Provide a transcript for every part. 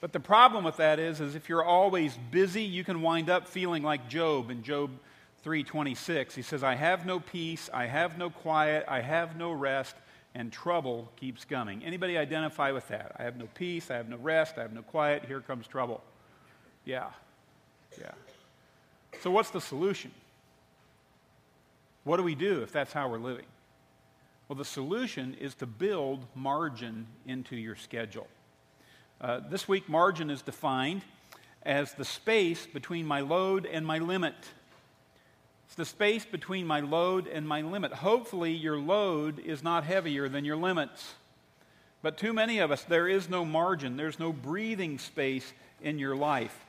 But the problem with that is, is if you're always busy, you can wind up feeling like Job in Job 3:26. He says, "I have no peace, I have no quiet, I have no rest, and trouble keeps coming." Anybody identify with that? I have no peace, I have no rest, I have no quiet, here comes trouble. Yeah. Yeah. So what's the solution? What do we do if that's how we're living? Well, the solution is to build margin into your schedule. Uh, this week, margin is defined as the space between my load and my limit. It's the space between my load and my limit. Hopefully, your load is not heavier than your limits. But too many of us, there is no margin, there's no breathing space in your life.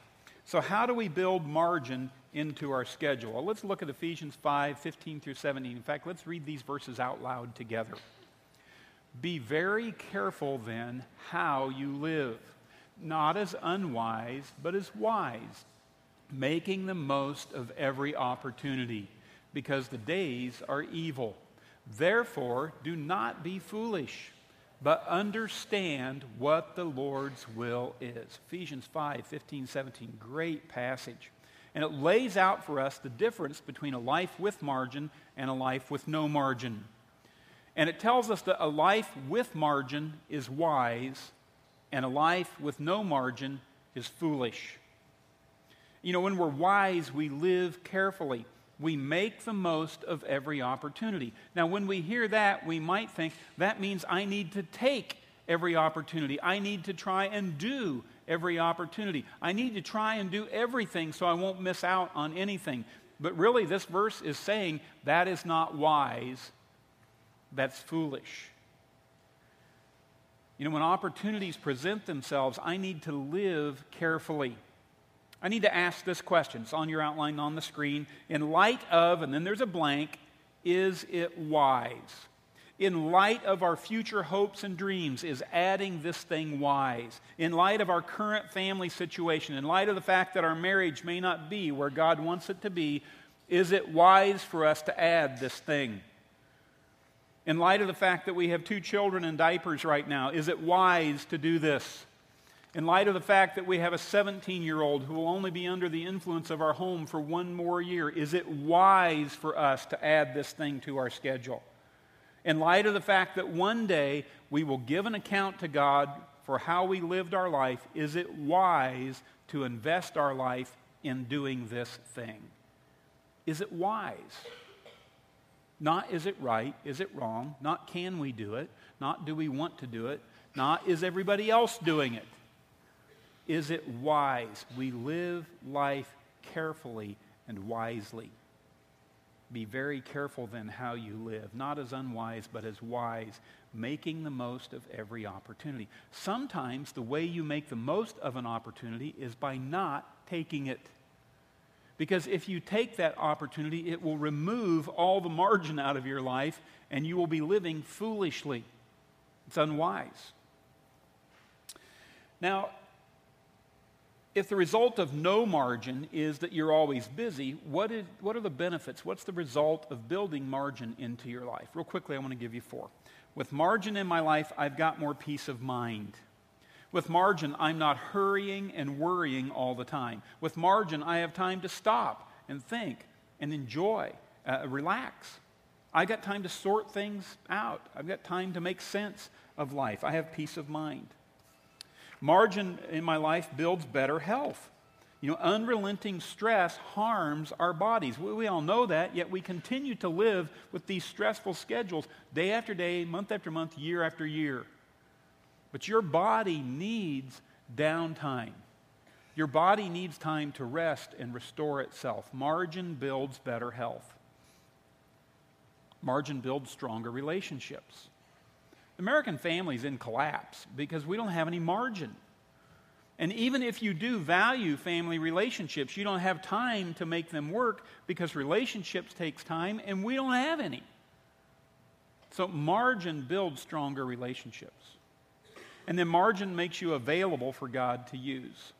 So, how do we build margin into our schedule. Well, let's look at Ephesians 5 15 through 17. In fact, let's read these verses out loud together. Be very careful then how you live, not as unwise, but as wise, making the most of every opportunity, because the days are evil. Therefore, do not be foolish, but understand what the Lord's will is. Ephesians 5 15, 17. Great passage. And it lays out for us the difference between a life with margin and a life with no margin. And it tells us that a life with margin is wise, and a life with no margin is foolish. You know, when we're wise, we live carefully. We make the most of every opportunity. Now, when we hear that, we might think that means I need to take every opportunity. I need to try and do every opportunity. I need to try and do everything so I won't miss out on anything. But really, this verse is saying that is not wise, that's foolish. You know, when opportunities present themselves, I need to live carefully. I need to ask this question. It's on your outline on the screen. In light of, and then there's a blank, is it wise? in light of our future hopes and dreams, is adding this thing wise. In light of our current family situation, in light of the fact that our marriage may not be where God wants it to be, is it wise for us to add this thing? In light of the fact that we have two children in diapers right now, is it wise to do this? In light of the fact that we have a 17 year old who will only be under the influence of our home for one more year, is it wise for us to add this thing to our schedule? in light of the fact that one day we will give an account to God for how we lived our life, is it wise to invest our life in doing this thing? Is it wise? Not is it right, is it wrong, not can we do it, not do we want to do it, not is everybody else doing it. Is it wise? We live life carefully and wisely. Be very careful then how you live, not as unwise, but as wise, making the most of every opportunity. Sometimes the way you make the most of an opportunity is by not taking it. Because if you take that opportunity, it will remove all the margin out of your life and you will be living foolishly. It's unwise. Now, if the result of no margin is that you're always busy, what, is, what are the benefits? What's the result of building margin into your life? Real quickly, I want to give you four. With margin in my life, I've got more peace of mind. With margin, I'm not hurrying and worrying all the time. With margin, I have time to stop and think and enjoy, uh, relax. I got time to sort things out. I've got time to make sense of life. I have peace of mind. Margin in my life builds better health. You know, unrelenting stress harms our bodies. We, we, all know that, yet we continue to live with these stressful schedules day after day, month after month, year after year. But your body needs downtime. Your body needs time to rest and restore itself. Margin builds better health. Margin builds stronger relationships. American families in collapse because we don't have any margin. And even if you do value family relationships, you don't have time to make them work because relationships takes time and we don't have any. So margin builds stronger relationships. And then margin makes you available for God to use.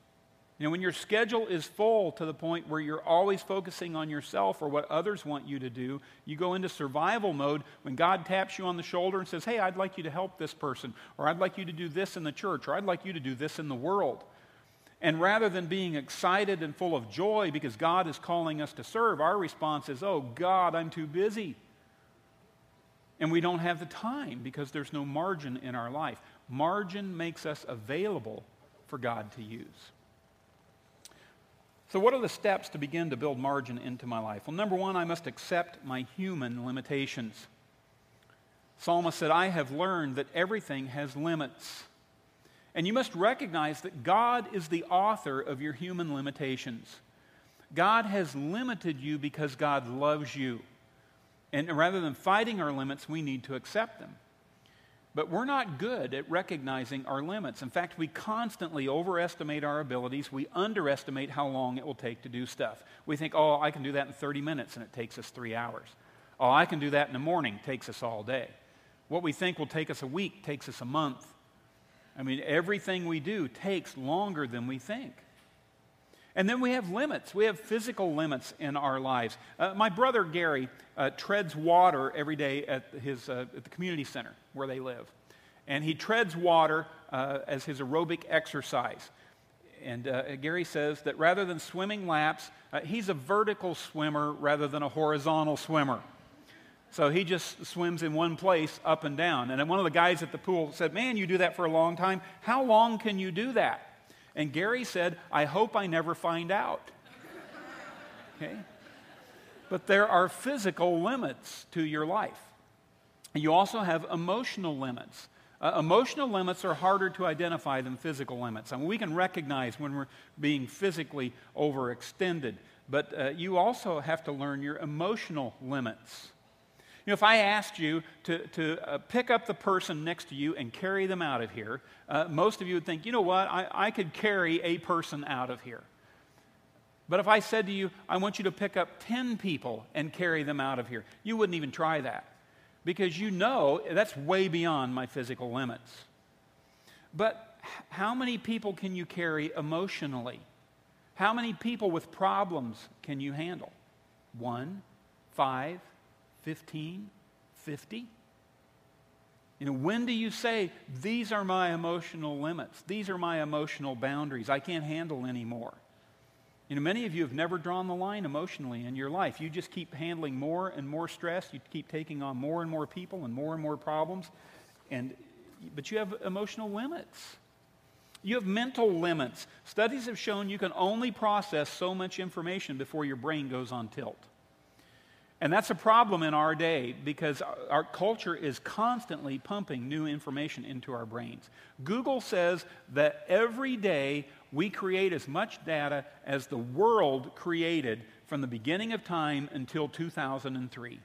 You know, when your schedule is full to the point where you're always focusing on yourself or what others want you to do, you go into survival mode when God taps you on the shoulder and says, Hey, I'd like you to help this person, or I'd like you to do this in the church, or I'd like you to do this in the world. And rather than being excited and full of joy because God is calling us to serve, our response is, Oh, God, I'm too busy. And we don't have the time because there's no margin in our life. Margin makes us available for God to use. So, what are the steps to begin to build margin into my life? Well, number one, I must accept my human limitations. Psalmist said, I have learned that everything has limits. And you must recognize that God is the author of your human limitations. God has limited you because God loves you. And rather than fighting our limits, we need to accept them. But we're not good at recognizing our limits. In fact, we constantly overestimate our abilities. We underestimate how long it will take to do stuff. We think, oh, I can do that in 30 minutes, and it takes us three hours. Oh, I can do that in the morning, takes us all day. What we think will take us a week takes us a month. I mean, everything we do takes longer than we think. And then we have limits. We have physical limits in our lives. Uh, my brother Gary uh, treads water every day at, his, uh, at the community center where they live. And he treads water uh, as his aerobic exercise. And uh, Gary says that rather than swimming laps, uh, he's a vertical swimmer rather than a horizontal swimmer. So he just swims in one place up and down. And one of the guys at the pool said, Man, you do that for a long time. How long can you do that? And Gary said, I hope I never find out. Okay? But there are physical limits to your life. You also have emotional limits. Uh, emotional limits are harder to identify than physical limits. I mean, we can recognize when we're being physically overextended, but uh, you also have to learn your emotional limits. You know, if I asked you to, to uh, pick up the person next to you and carry them out of here, uh, most of you would think, you know what, I, I could carry a person out of here. But if I said to you, I want you to pick up 10 people and carry them out of here, you wouldn't even try that because you know that's way beyond my physical limits. But how many people can you carry emotionally? How many people with problems can you handle? One, five, 15, 50? You know, when do you say, these are my emotional limits? These are my emotional boundaries. I can't handle anymore. You know, many of you have never drawn the line emotionally in your life. You just keep handling more and more stress. You keep taking on more and more people and more and more problems. And, but you have emotional limits. You have mental limits. Studies have shown you can only process so much information before your brain goes on tilt. And that's a problem in our day because our culture is constantly pumping new information into our brains. Google says that every day we create as much data as the world created from the beginning of time until 2003.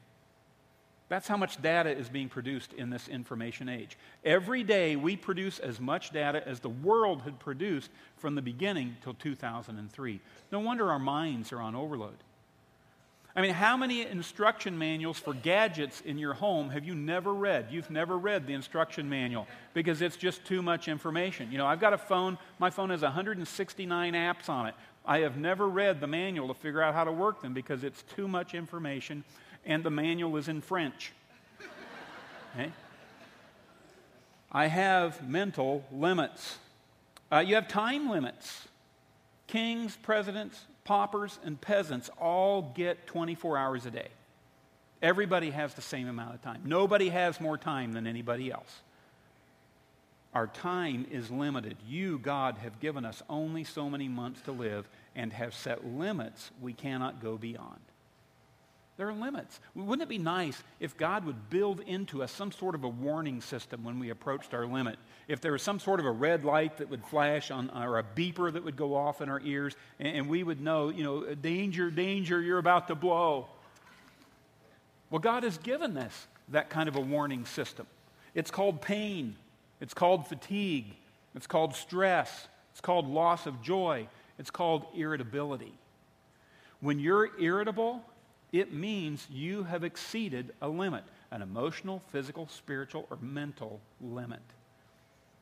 That's how much data is being produced in this information age. Every day we produce as much data as the world had produced from the beginning till 2003. No wonder our minds are on overload. I mean, how many instruction manuals for gadgets in your home have you never read? You've never read the instruction manual because it's just too much information. You know, I've got a phone, my phone has 169 apps on it. I have never read the manual to figure out how to work them because it's too much information and the manual is in French. Okay? I have mental limits. Uh, you have time limits. Kings, presidents, paupers, and peasants all get 24 hours a day. Everybody has the same amount of time. Nobody has more time than anybody else. Our time is limited. You, God, have given us only so many months to live and have set limits we cannot go beyond. There are limits. Wouldn't it be nice if God would build into us some sort of a warning system when we approached our limit? If there was some sort of a red light that would flash on, or a beeper that would go off in our ears, and, we would know, you know, danger, danger, you're about to blow. Well, God has given us that kind of a warning system. It's called pain, it's called fatigue, it's called stress, it's called loss of joy, it's called irritability. When you're irritable, it means you have exceeded a limit an emotional, physical, spiritual, or mental limit.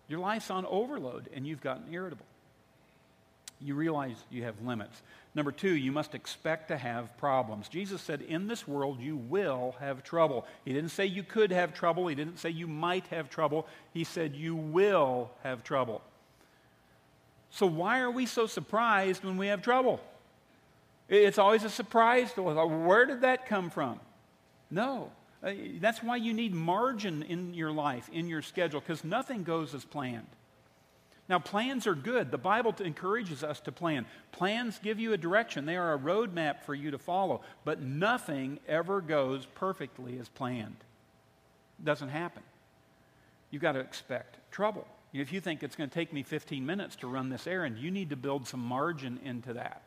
Your life's on overload and you've gotten irritable. You realize you have limits. Number two, you must expect to have problems. Jesus said, In this world you will have trouble. He didn't say you could have trouble. He didn't say you might have trouble. He said you will have trouble. So, why are we so surprised when we have trouble? It's always a surprise to us. Where did that come from? No. Uh, that's why you need margin in your life, in your schedule, because nothing goes as planned. Now, plans are good. The Bible encourages us to plan. Plans give you a direction, they are a roadmap for you to follow, but nothing ever goes perfectly as planned. It doesn't happen. You've got to expect trouble. If you think it's going to take me 15 minutes to run this errand, you need to build some margin into that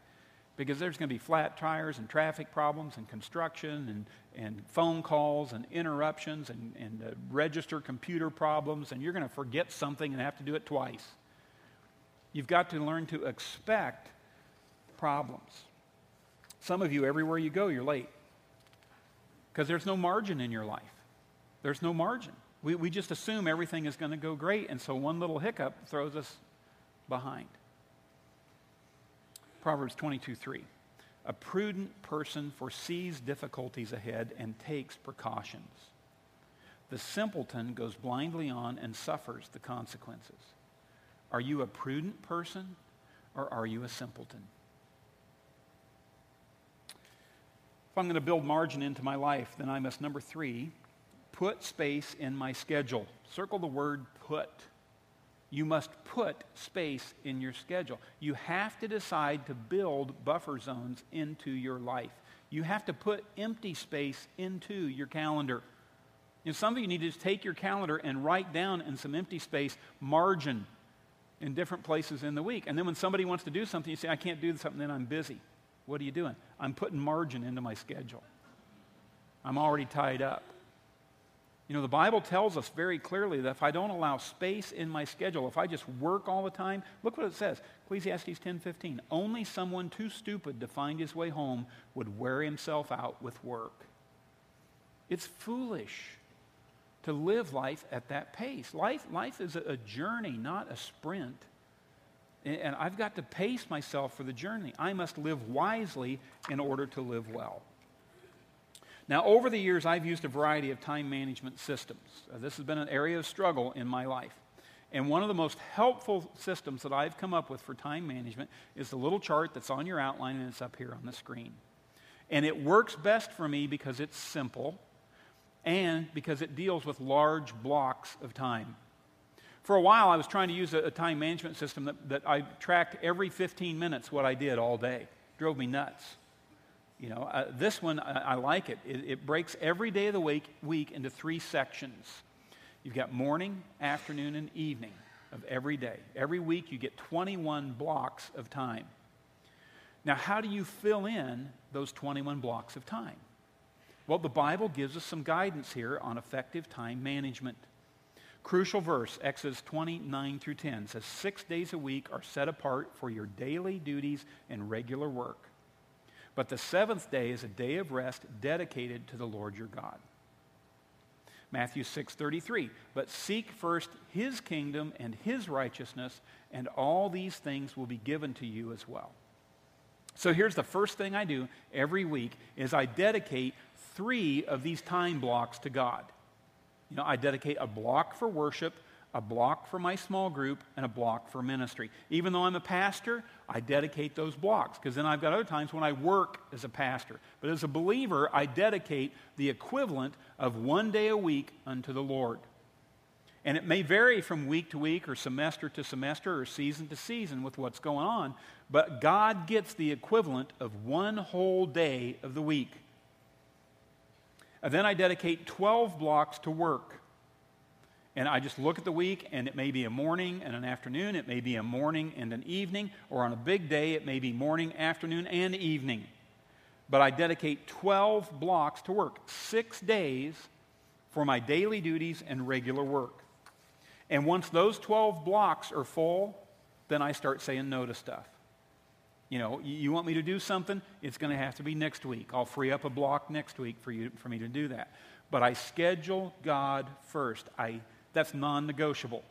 because there's going to be flat tires and traffic problems and construction and, and phone calls and interruptions and, and uh, register computer problems, and you're going to forget something and have to do it twice. You've got to learn to expect problems. Some of you, everywhere you go, you're late because there's no margin in your life. There's no margin. We, we just assume everything is going to go great, and so one little hiccup throws us behind. Proverbs 22 3. A prudent person foresees difficulties ahead and takes precautions. The simpleton goes blindly on and suffers the consequences. Are you a prudent person or are you a simpleton? If I'm going to build margin into my life, then I must, number three, put space in my schedule. Circle the word put. You must put space in your schedule. You have to decide to build buffer zones into your life. You have to put empty space into your calendar. You know, some of you need to just take your calendar and write down in some empty space margin in different places in the week. And then when somebody wants to do something, you say, I can't do something, then I'm busy. What are you doing? I'm putting margin into my schedule. I'm already tied up. You know, the Bible tells us very clearly that if I don't allow space in my schedule, if I just work all the time, look what it says. Ecclesiastes 10:15. Only someone too stupid to find his way home would wear himself out with work. It's foolish to live life at that pace. Life, life is a journey, not a sprint. And I've got to pace myself for the journey. I must live wisely in order to live well. Now, over the years, I've used a variety of time management systems. Uh, this has been an area of struggle in my life. And one of the most helpful systems that I've come up with for time management is the little chart that's on your outline and it's up here on the screen. And it works best for me because it's simple and because it deals with large blocks of time. For a while, I was trying to use a, a time management system that, that I tracked every 15 minutes what I did all day. It drove me nuts. You know, uh, this one, I, I like it. it. it. breaks every day of the week, week into three sections. You've got morning, afternoon, and evening of every day. Every week, you get 21 blocks of time. Now, how do you fill in those 21 blocks of time? Well, the Bible gives us some guidance here on effective time management. Crucial verse, Exodus 29 through 10, says, Six days a week are set apart for your daily duties and regular work. But the seventh day is a day of rest dedicated to the Lord your God. Matthew 6:33 But seek first his kingdom and his righteousness and all these things will be given to you as well. So here's the first thing I do every week is I dedicate three of these time blocks to God. You know, I dedicate a block for worship, a block for my small group, and a block for ministry. Even though I'm a pastor, I dedicate those blocks because then I've got other times when I work as a pastor. But as a believer, I dedicate the equivalent of one day a week unto the Lord. And it may vary from week to week or semester to semester or season to season with what's going on, but God gets the equivalent of one whole day of the week. And then I dedicate 12 blocks to work. And I just look at the week, and it may be a morning and an afternoon, it may be a morning and an evening, or on a big day, it may be morning, afternoon, and evening. But I dedicate 12 blocks to work, six days for my daily duties and regular work. And once those 12 blocks are full, then I start saying no to stuff. You know, you want me to do something, it's going to have to be next week. I'll free up a block next week for, you, for me to do that. But I schedule God first. I, that's non negotiable.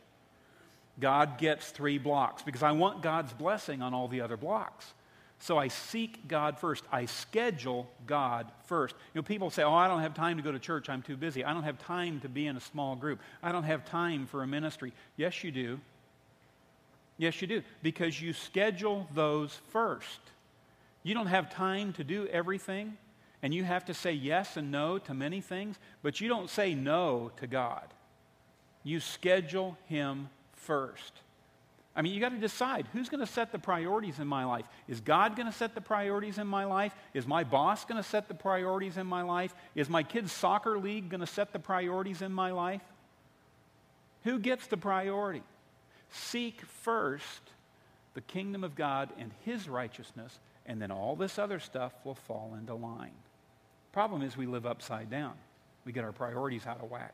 God gets three blocks because I want God's blessing on all the other blocks. So I seek God first. I schedule God first. You know, people say, Oh, I don't have time to go to church. I'm too busy. I don't have time to be in a small group. I don't have time for a ministry. Yes, you do. Yes, you do. Because you schedule those first. You don't have time to do everything, and you have to say yes and no to many things, but you don't say no to God. You schedule Him first. I mean, you got to decide who's going to set the priorities in my life. Is God going to set the priorities in my life? Is my boss going to set the priorities in my life? Is my kids' soccer league going to set the priorities in my life? Who gets the priority? Seek first the kingdom of God and his righteousness, and then all this other stuff will fall into line. Problem is, we live upside down. We get our priorities out of whack.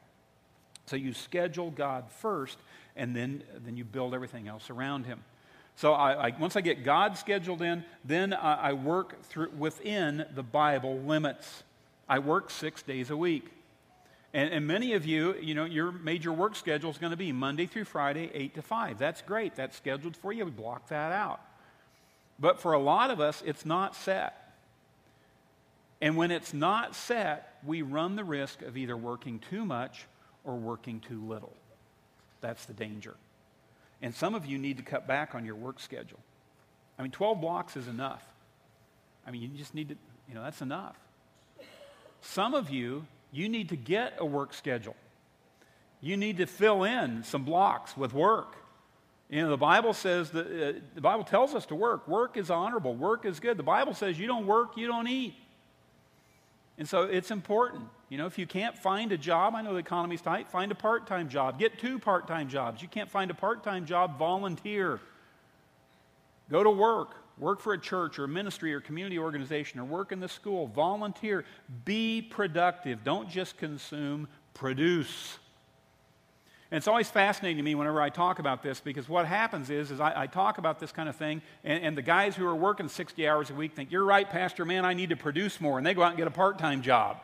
So you schedule God first, and then, then you build everything else around him. So I, I, once I get God scheduled in, then I, I work through, within the Bible limits. I work six days a week. And, and, many of you, you know, your major work schedule is going to be Monday through Friday, 8 to 5. That's great. That's scheduled for you. We block that out. But for a lot of us, it's not set. And when it's not set, we run the risk of either working too much or working too little. That's the danger. And some of you need to cut back on your work schedule. I mean, 12 blocks is enough. I mean, you just need to, you know, that's enough. Some of you you need to get a work schedule. You need to fill in some blocks with work. You know, the Bible says that uh, the Bible tells us to work. Work is honorable. Work is good. The Bible says you don't work, you don't eat. And so it's important. You know, if you can't find a job, I know the economy's tight, find a part time job. Get two part time jobs. You can't find a part time job, volunteer. Go to work work for a church or a ministry or community organization or work in the school, volunteer, be productive. Don't just consume, produce. And it's always fascinating to me whenever I talk about this because what happens is, is I, I talk about this kind of thing, and, and, the guys who are working 60 hours a week think, You're right, Pastor, man, I need to produce more. And they go out and get a part time job.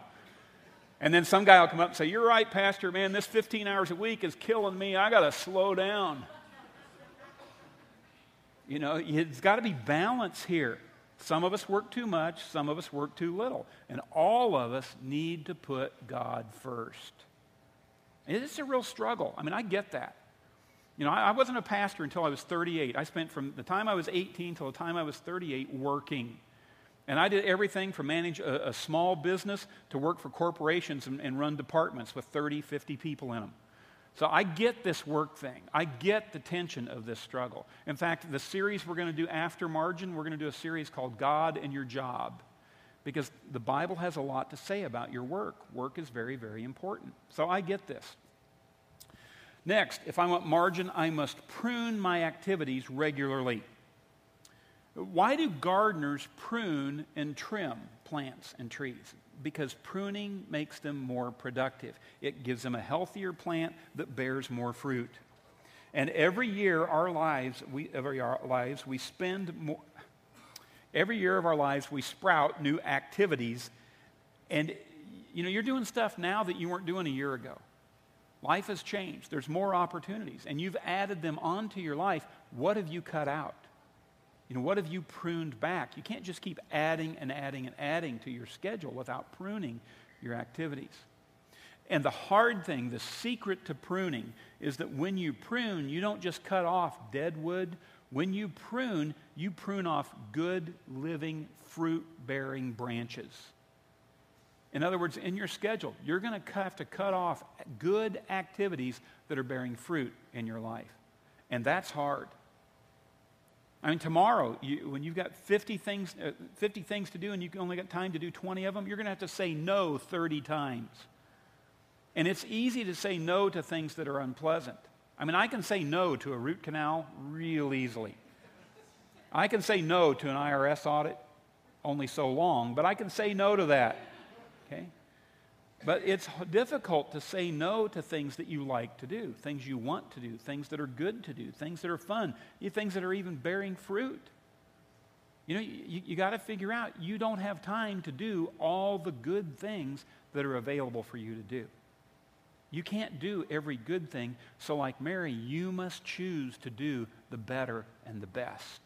And then some guy will come up and say, You're right, Pastor, man, this 15 hours a week is killing me. I got to slow down. You know, it's got to be balance here. Some of us work too much, some of us work too little. And all of us need to put God first. It's a real struggle. I mean, I get that. You know, I, I wasn't a pastor until I was 38. I spent from the time I was 18 till the time I was 38 working. And I did everything from manage a, a small business to work for corporations and, and run departments with 30, 50 people in them. So I get this work thing. I get the tension of this struggle. In fact, the series we're going to do after margin, we're going to do a series called God and Your Job because the Bible has a lot to say about your work. Work is very, very important. So I get this. Next, if I want margin, I must prune my activities regularly. Why do gardeners prune and trim plants and trees? because pruning makes them more productive. It gives them a healthier plant that bears more fruit. And every year, our lives, we, every our lives, we spend more. Every year of our lives, we sprout new activities. And, you know, you're doing stuff now that you weren't doing a year ago. Life has changed. There's more opportunities. And you've added them onto your life. What have you cut out? You know, what have you pruned back? You can't just keep adding and adding and adding to your schedule without pruning your activities. And the hard thing, the secret to pruning, is that when you prune, you don't just cut off dead wood. When you prune, you prune off good, living, fruit bearing branches. In other words, in your schedule, you're going to have to cut off good activities that are bearing fruit in your life. And that's hard. I mean, tomorrow, you, when you've got 50 things, uh, 50 things to do and you've only got time to do 20 of them, you're going to have to say no 30 times. And it's easy to say no to things that are unpleasant. I mean, I can say no to a root canal real easily. I can say no to an IRS audit only so long, but I can say no to that. Okay? But it's difficult to say no to things that you like to do, things you want to do, things that are good to do, things that are fun, things that are even bearing fruit. You know, you, you got to figure out you don't have time to do all the good things that are available for you to do. You can't do every good thing. So, like Mary, you must choose to do the better and the best.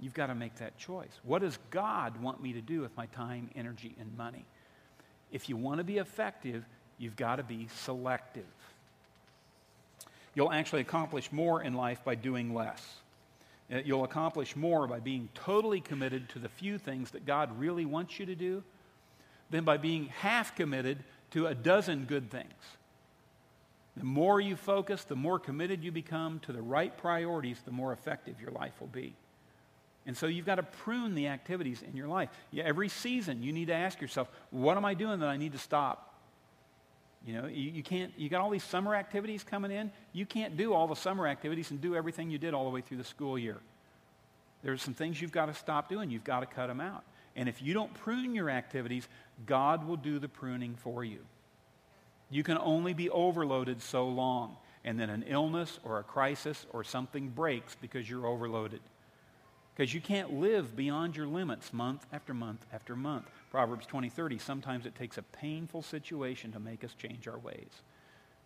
You've got to make that choice. What does God want me to do with my time, energy, and money? If you want to be effective, you've got to be selective. You'll actually accomplish more in life by doing less. Uh, you'll accomplish more by being totally committed to the few things that God really wants you to do than by being half committed to a dozen good things. The more you focus, the more committed you become to the right priorities, the more effective your life will be. And so you've got to prune the activities in your life. Yeah, every season, you need to ask yourself, what am I doing that I need to stop? You know, you, you can't, you got all these summer activities coming in. You can't do all the summer activities and do everything you did all the way through the school year. There's some things you've got to stop doing. You've got to cut them out. And if you don't prune your activities, God will do the pruning for you. You can only be overloaded so long. And then an illness or a crisis or something breaks because you're overloaded. Because you can't live beyond your limits month after month after month. Proverbs 20, 30, sometimes it takes a painful situation to make us change our ways.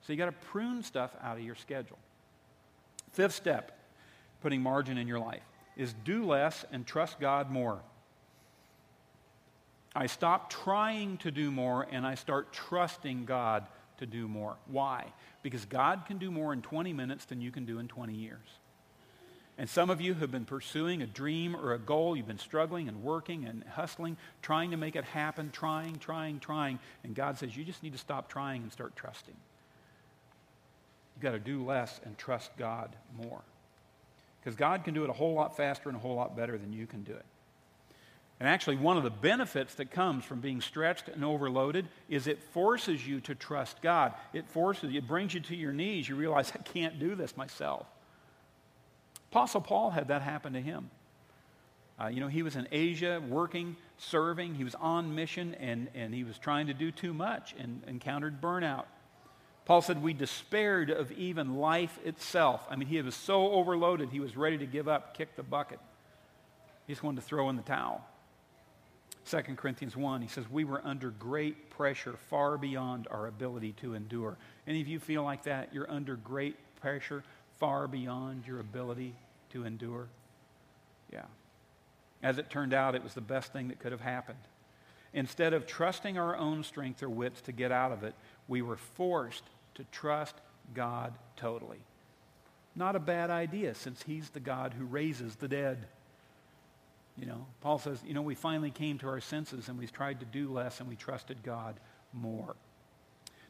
So you got to prune stuff out of your schedule. Fifth step, putting margin in your life, is do less and trust God more. I stop trying to do more and I start trusting God to do more. Why? Because God can do more in 20 minutes than you can do in 20 years. And some of you have been pursuing a dream or a goal. You've been struggling and working and hustling, trying to make it happen, trying, trying, trying. And God says, you just need to stop trying and start trusting. You've got to do less and trust God more. Because God can do it a whole lot faster and a whole lot better than you can do it. And actually, one of the benefits that comes from being stretched and overloaded is it forces you to trust God. It forces you, it brings you to your knees. You realize, I can't do this myself. Apostle Paul had that happen to him. Uh, you know, he was in Asia working, serving, he was on mission, and, and he was trying to do too much and encountered burnout. Paul said, We despaired of even life itself. I mean, he was so overloaded, he was ready to give up, kick the bucket. He just wanted to throw in the towel. 2 Corinthians 1, he says, We were under great pressure far beyond our ability to endure. Any of you feel like that? You're under great pressure far beyond your ability to endure? Yeah. As it turned out, it was the best thing that could have happened. Instead of trusting our own strength or wits to get out of it, we were forced to trust God totally. Not a bad idea since He's the God who raises the dead. You know, Paul says, you know, we finally came to our senses and we tried to do less and we trusted God more.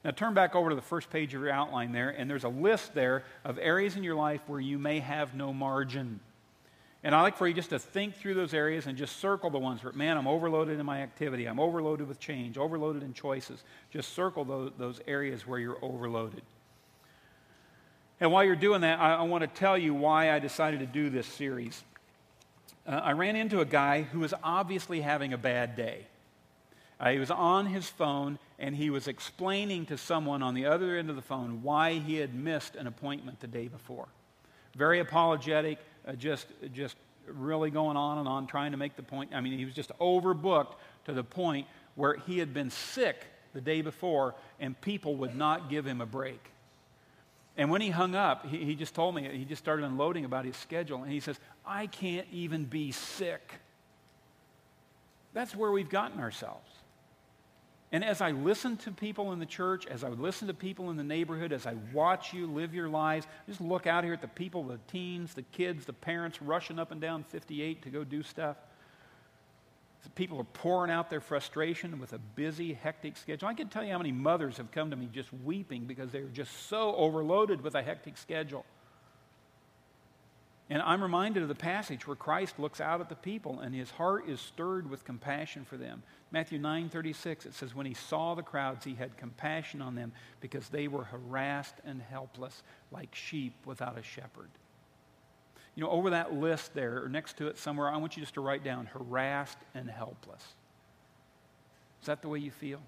Now turn back over to the first page of your outline there, and there's a list there of areas in your life where you may have no margin. And I like for you just to think through those areas and just circle the ones where, man, I'm overloaded in my activity. I'm overloaded with change, overloaded in choices. Just circle those, those areas where you're overloaded. And while you're doing that, I, I want to tell you why I decided to do this series. Uh, I ran into a guy who was obviously having a bad day. Uh, he was on his phone and he was explaining to someone on the other end of the phone why he had missed an appointment the day before. Very apologetic, uh, just, just really going on and on, trying to make the point. I mean, he was just overbooked to the point where he had been sick the day before and people would not give him a break. And when he hung up, he, he just told me, he just started unloading about his schedule. And he says, I can't even be sick. That's where we've gotten ourselves. And as I listen to people in the church, as I listen to people in the neighborhood, as I watch you live your lives, just look out here at the people, the teens, the kids, the parents rushing up and down 58 to go do stuff. People are pouring out their frustration with a busy, hectic schedule. I can tell you how many mothers have come to me just weeping because they're just so overloaded with a hectic schedule. And I'm reminded of the passage where Christ looks out at the people and his heart is stirred with compassion for them. Matthew 9:36 it says when he saw the crowds he had compassion on them because they were harassed and helpless like sheep without a shepherd. You know, over that list there or next to it somewhere I want you just to write down harassed and helpless. Is that the way you feel?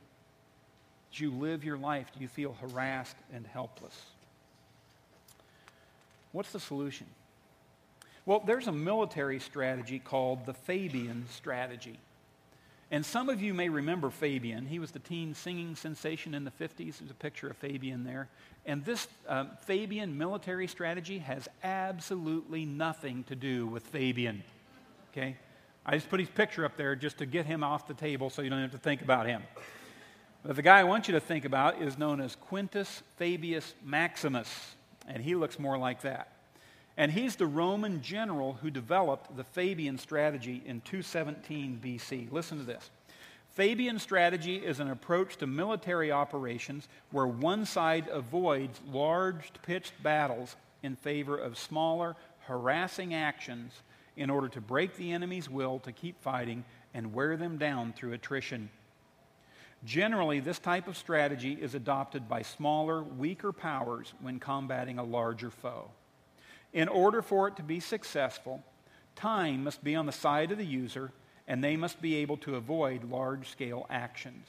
As you live your life, do you feel harassed and helpless? What's the solution? Well, there's a military strategy called the Fabian strategy. And some of you may remember Fabian. He was the teen singing sensation in the 50s. There's a picture of Fabian there. And this uh, Fabian military strategy has absolutely nothing to do with Fabian. Okay? I just put his picture up there just to get him off the table so you don't have to think about him. But the guy I want you to think about is known as Quintus Fabius Maximus, and he looks more like that. And he's the Roman general who developed the Fabian strategy in 217 BC. Listen to this. Fabian strategy is an approach to military operations where one side avoids large pitched battles in favor of smaller, harassing actions in order to break the enemy's will to keep fighting and wear them down through attrition. Generally, this type of strategy is adopted by smaller, weaker powers when combating a larger foe. In order for it to be successful, time must be on the side of the user and they must be able to avoid large scale actions.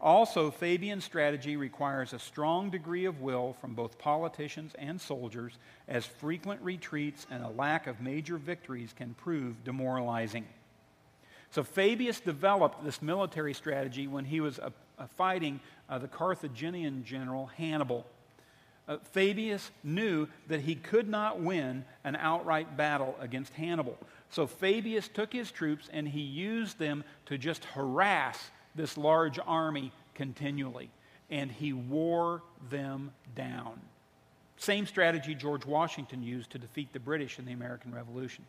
Also, Fabian strategy requires a strong degree of will from both politicians and soldiers, as frequent retreats and a lack of major victories can prove demoralizing. So, Fabius developed this military strategy when he was fighting uh, the Carthaginian general Hannibal uh, Fabius knew that he could not win an outright battle against Hannibal. So Fabius took his troops and he used them to just harass this large army continually. And he wore them down. Same strategy George Washington used to defeat the British in the American Revolution.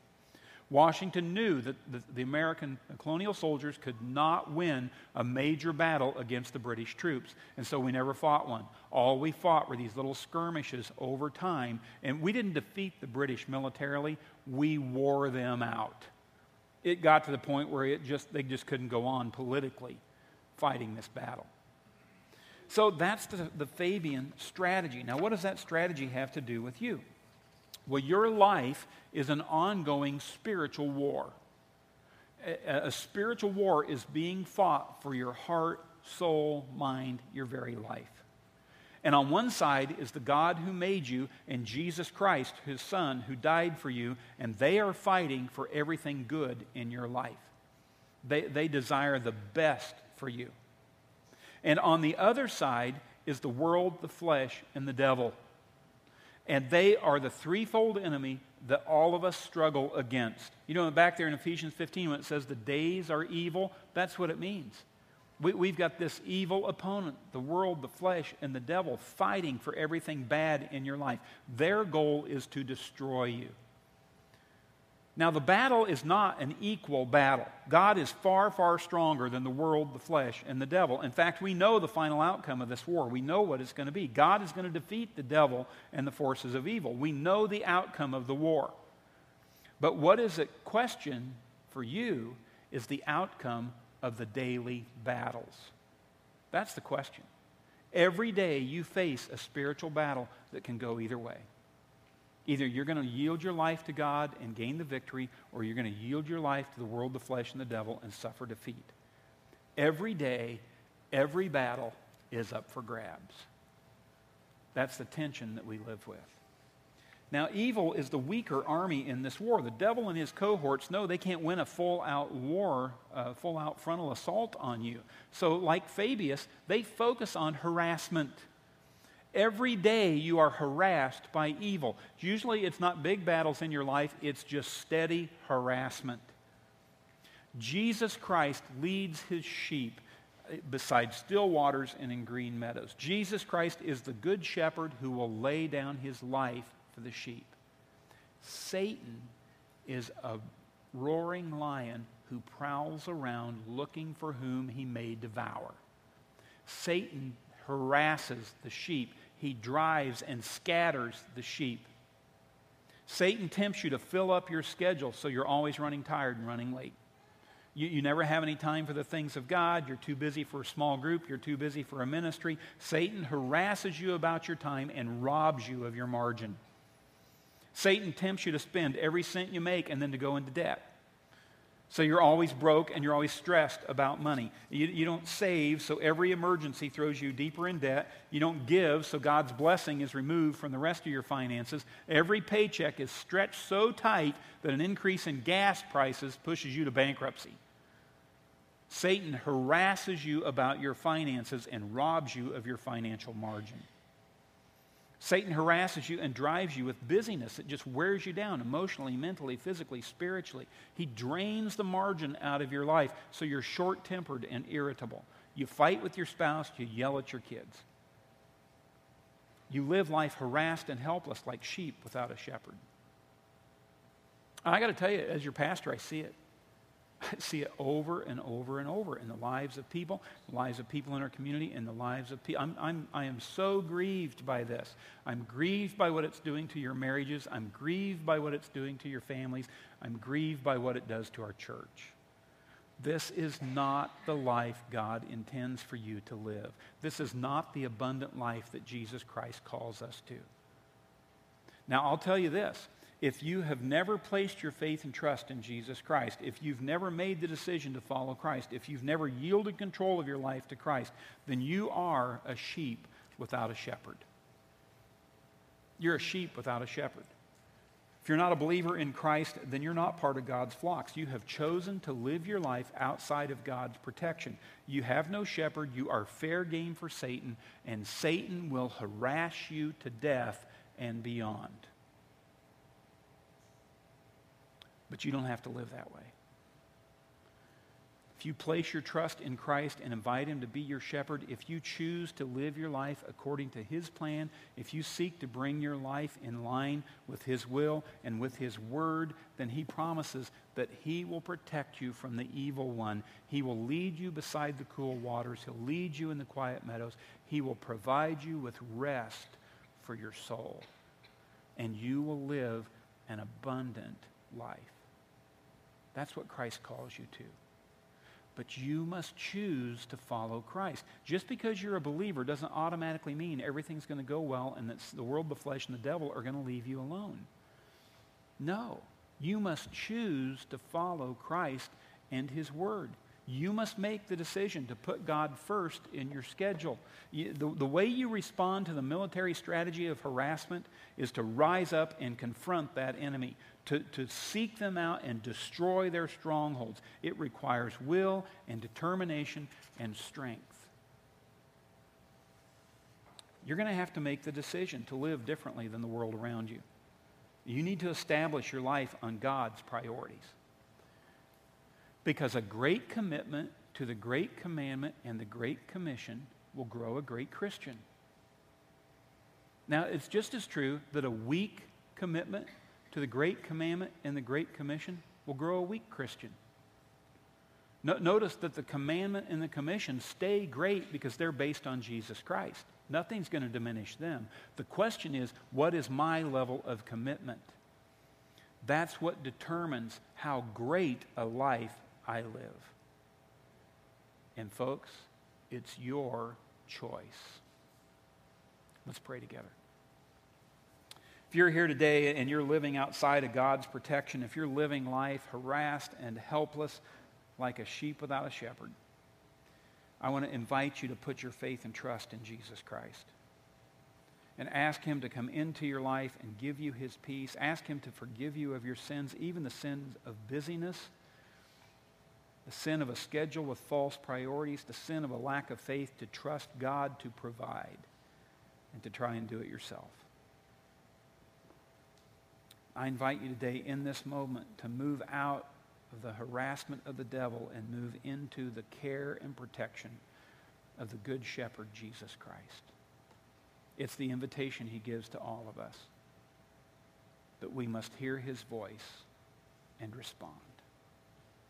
Washington knew that the, the, American colonial soldiers could not win a major battle against the British troops, and so we never fought one. All we fought were these little skirmishes over time, and we didn't defeat the British militarily, we wore them out. It got to the point where it just, they just couldn't go on politically fighting this battle. So that's the, the Fabian strategy. Now, what does that strategy have to do with you? Well, your life is an ongoing spiritual war. A, a, spiritual war is being fought for your heart, soul, mind, your very life. And on one side is the God who made you and Jesus Christ, his Son, who died for you, and they are fighting for everything good in your life. They, they desire the best for you. And on the other side is the world, the flesh, and the devil. And they are the threefold enemy that all of us struggle against. You know, back there in Ephesians 15, when it says the days are evil, that's what it means. We, have got this evil opponent, the world, the flesh, and the devil, fighting for everything bad in your life. Their goal is to destroy you. Now, the battle is not an equal battle. God is far, far stronger than the world, the flesh, and the devil. In fact, we know the final outcome of this war. We know what it's going to be. God is going to defeat the devil and the forces of evil. We know the outcome of the war. But what is at question for you is the outcome of the daily battles. That's the question. Every day you face a spiritual battle that can go either way. Either you're going to yield your life to God and gain the victory, or you're going to yield your life to the world, the flesh, and the devil and suffer defeat. Every day, every battle is up for grabs. That's the tension that we live with. Now, evil is the weaker army in this war. The devil and his cohorts know they can't win a full out war, uh, full out frontal assault on you. So, like Fabius, they focus on harassment. Every day you are harassed by evil. Usually it's not big battles in your life, it's just steady harassment. Jesus Christ leads his sheep beside still waters and in green meadows. Jesus Christ is the good shepherd who will lay down his life for the sheep. Satan is a roaring lion who prowls around looking for whom he may devour. Satan harasses the sheep he drives and scatters the sheep. Satan tempts you to fill up your schedule so you're always running tired and running late. You, you never have any time for the things of God. You're too busy for a small group. You're too busy for a ministry. Satan harasses you about your time and robs you of your margin. Satan tempts you to spend every cent you make and then to go into debt. So you're always broke and you're always stressed about money. You, you, don't save, so every emergency throws you deeper in debt. You don't give, so God's blessing is removed from the rest of your finances. Every paycheck is stretched so tight that an increase in gas prices pushes you to bankruptcy. Satan harasses you about your finances and robs you of your financial margin. Satan harasses you and drives you with busyness that just wears you down emotionally, mentally, physically, spiritually. He drains the margin out of your life so you're short tempered and irritable. You fight with your spouse, you yell at your kids. You live life harassed and helpless like sheep without a shepherd. I got to tell you, as your pastor, I see it. I see it over and over and over in the lives of people, the lives of people in our community, in the lives of people. I'm, I'm, I am so grieved by this. I'm grieved by what it's doing to your marriages. I'm grieved by what it's doing to your families. I'm grieved by what it does to our church. This is not the life God intends for you to live. This is not the abundant life that Jesus Christ calls us to. Now, I'll tell you this if you have never placed your faith and trust in Jesus Christ, if you've never made the decision to follow Christ, if you've never yielded control of your life to Christ, then you are a sheep without a shepherd. You're a sheep without a shepherd. If you're not a believer in Christ, then you're not part of God's flocks. You have chosen to live your life outside of God's protection. You have no shepherd. You are fair game for Satan, and Satan will harass you to death and beyond. But you don't have to live that way. If you place your trust in Christ and invite Him to be your shepherd, if you choose to live your life according to His plan, if you seek to bring your life in line with His will and with His word, then He promises that He will protect you from the evil one. He will lead you beside the cool waters, He'll lead you in the quiet meadows, He will provide you with rest for your soul, and you will live an abundant life. That's what Christ calls you to. But you must choose to follow Christ. Just because you're a believer doesn't automatically mean everything's going to go well and that the world, the flesh, and the devil are going to leave you alone. No. You must choose to follow Christ and his word. You must make the decision to put God first in your schedule. You, the, the way you respond to the military strategy of harassment is to rise up and confront that enemy, to, to seek them out and destroy their strongholds. It requires will and determination and strength. You're going to have to make the decision to live differently than the world around you. You need to establish your life on God's priorities. Because a great commitment to the great commandment and the great commission will grow a great Christian. Now, it's just as true that a weak commitment to the great commandment and the great commission will grow a weak Christian. No, notice that the commandment and the commission stay great because they're based on Jesus Christ. Nothing's going to diminish them. The question is, what is my level of commitment? That's what determines how great a life I live. And folks, it's your choice. Let's pray together. If you're here today and you're living outside of God's protection, if you're living life harassed and helpless like a sheep without a shepherd, I want to invite you to put your faith and trust in Jesus Christ and ask Him to come into your life and give you His peace. Ask Him to forgive you of your sins, even the sins of busyness the sin of a schedule with false priorities, the sin of a lack of faith to trust God to provide and to try and do it yourself. I invite you today in this moment to move out of the harassment of the devil and move into the care and protection of the Good Shepherd, Jesus Christ. It's the invitation he gives to all of us. But we must hear his voice and respond.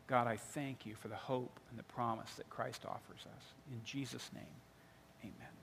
God, I thank you for the hope and the promise that Christ offers us. In Jesus' name, amen.